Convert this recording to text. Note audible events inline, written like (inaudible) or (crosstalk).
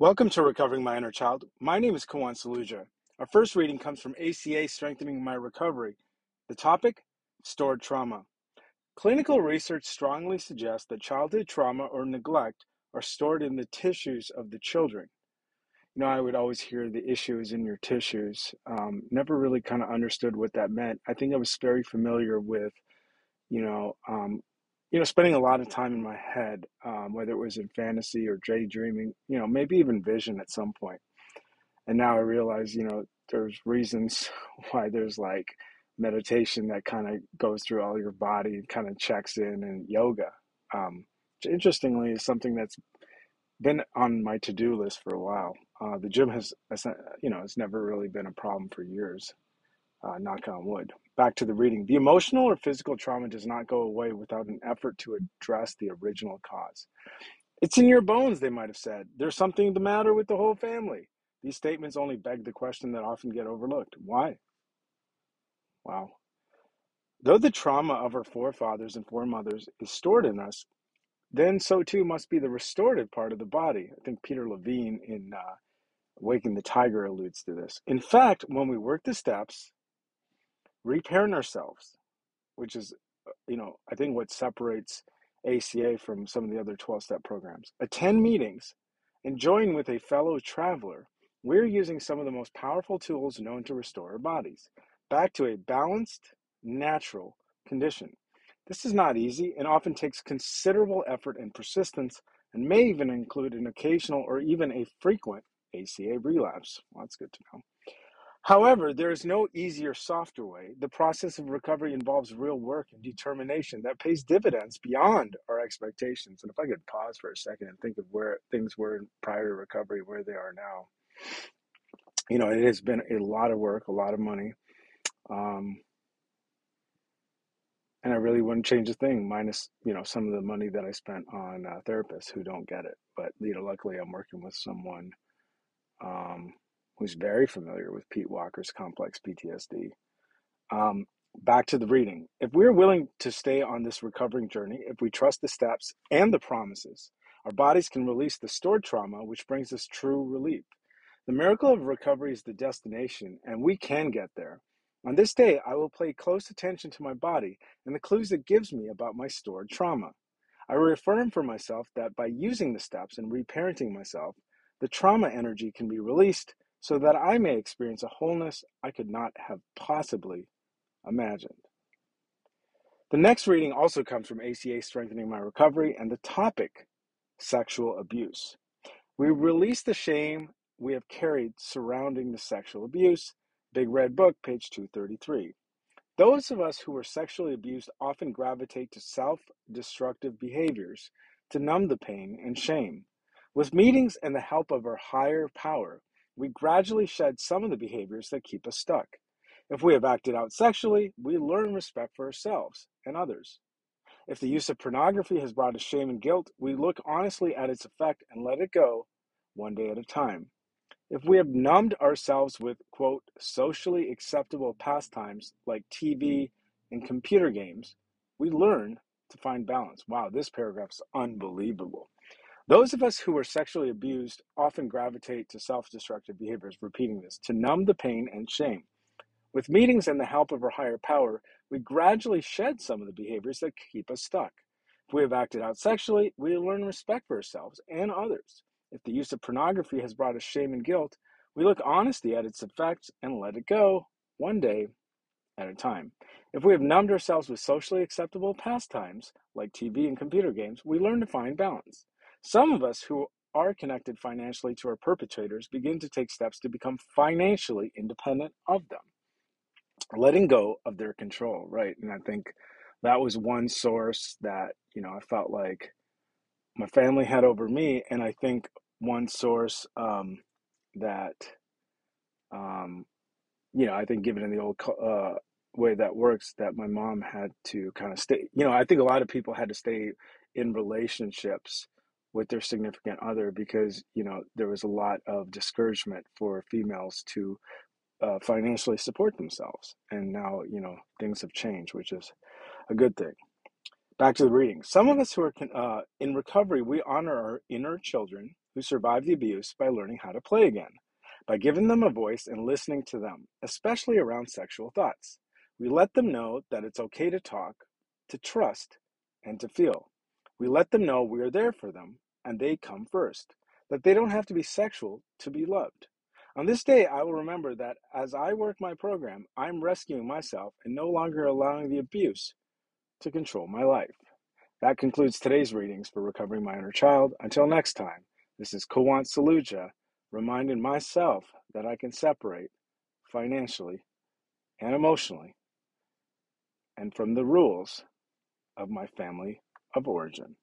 Welcome to Recovering My Inner Child. My name is Kawan Saluja. Our first reading comes from ACA Strengthening My Recovery. The topic Stored Trauma. Clinical research strongly suggests that childhood trauma or neglect are stored in the tissues of the children. You know, I would always hear the issue is in your tissues. Um, never really kind of understood what that meant. I think I was very familiar with, you know, um, you know, spending a lot of time in my head, um, whether it was in fantasy or daydreaming, you know, maybe even vision at some point. And now I realize, you know, there's reasons (laughs) why there's like meditation that kind of goes through all your body and kind of checks in, and yoga. Um, interestingly, is something that's been on my to-do list for a while. Uh, the gym has, you know, it's never really been a problem for years uh, knock on wood. Back to the reading. The emotional or physical trauma does not go away without an effort to address the original cause. It's in your bones, they might have said. There's something the matter with the whole family. These statements only beg the question that often get overlooked. Why? Wow. Though the trauma of our forefathers and foremothers is stored in us, then so too must be the restorative part of the body. I think Peter Levine in uh, Waking the Tiger alludes to this. In fact, when we work the steps, reparent ourselves, which is, uh, you know, I think what separates ACA from some of the other 12 step programs. Attend meetings and join with a fellow traveler. We're using some of the most powerful tools known to restore our bodies back to a balanced, natural condition. This is not easy and often takes considerable effort and persistence and may even include an occasional or even a frequent ACA relapse. Well, that's good to know. However, there is no easier, softer way. The process of recovery involves real work and determination that pays dividends beyond our expectations. And if I could pause for a second and think of where things were prior to recovery, where they are now, you know, it has been a lot of work, a lot of money. Um, and I really wouldn't change a thing, minus you know some of the money that I spent on uh, therapists who don't get it. But you know, luckily I'm working with someone um, who's very familiar with Pete Walker's complex PTSD. Um, back to the reading. If we're willing to stay on this recovering journey, if we trust the steps and the promises, our bodies can release the stored trauma, which brings us true relief. The miracle of recovery is the destination, and we can get there. On this day, I will pay close attention to my body and the clues it gives me about my stored trauma. I reaffirm for myself that by using the steps and reparenting myself, the trauma energy can be released so that I may experience a wholeness I could not have possibly imagined. The next reading also comes from ACA Strengthening My Recovery and the topic sexual abuse. We release the shame we have carried surrounding the sexual abuse. Big Red Book, page 233. Those of us who were sexually abused often gravitate to self destructive behaviors to numb the pain and shame. With meetings and the help of our higher power, we gradually shed some of the behaviors that keep us stuck. If we have acted out sexually, we learn respect for ourselves and others. If the hmm. use of pornography has brought us shame and guilt, we look honestly at its effect and let it go one day at a time. If we have numbed ourselves with, quote, socially acceptable pastimes like TV hmm. and computer games, we learn to find balance. Wow, this paragraph is unbelievable. Those of us who were sexually abused often gravitate to self destructive behaviors, repeating this, to numb the pain and shame. With meetings and the help of our higher power, we gradually shed some of the behaviors that keep us stuck. If we have acted out sexually, we learn respect for ourselves and others. If the use of pornography has brought us shame and guilt, we look honestly at its effects and let it go one day at a time. If we have numbed ourselves with socially acceptable pastimes like TV and computer games, we learn to find balance. Some of us who are connected financially to our perpetrators begin to take steps to become financially independent of them, letting go of their control, right? And I think that was one source that, you know, I felt like my family had over me. And I think one source um, that, um, you know, I think given in the old uh, way that works, that my mom had to kind of stay, you know, I think a lot of people had to stay in relationships with their significant other because you know there was a lot of discouragement for females to uh, financially support themselves and now you know things have changed which is a good thing back to the reading some of us who are uh, in recovery we honor our inner children who survived the abuse by learning how to play again, by giving them a voice and listening to them, especially around sexual thoughts. We let them know that it's okay to talk, to trust, and to feel. We let them know we are there for them and they come first, that they don't have to be sexual to be loved. On this day, I will remember that as I work my program, I'm rescuing myself and no longer allowing the abuse to control my life. That concludes today's readings for Recovering My Inner Child. Until next time, this is Kawant Saluja, reminding myself that I can separate financially and emotionally and from the rules of my family of origin.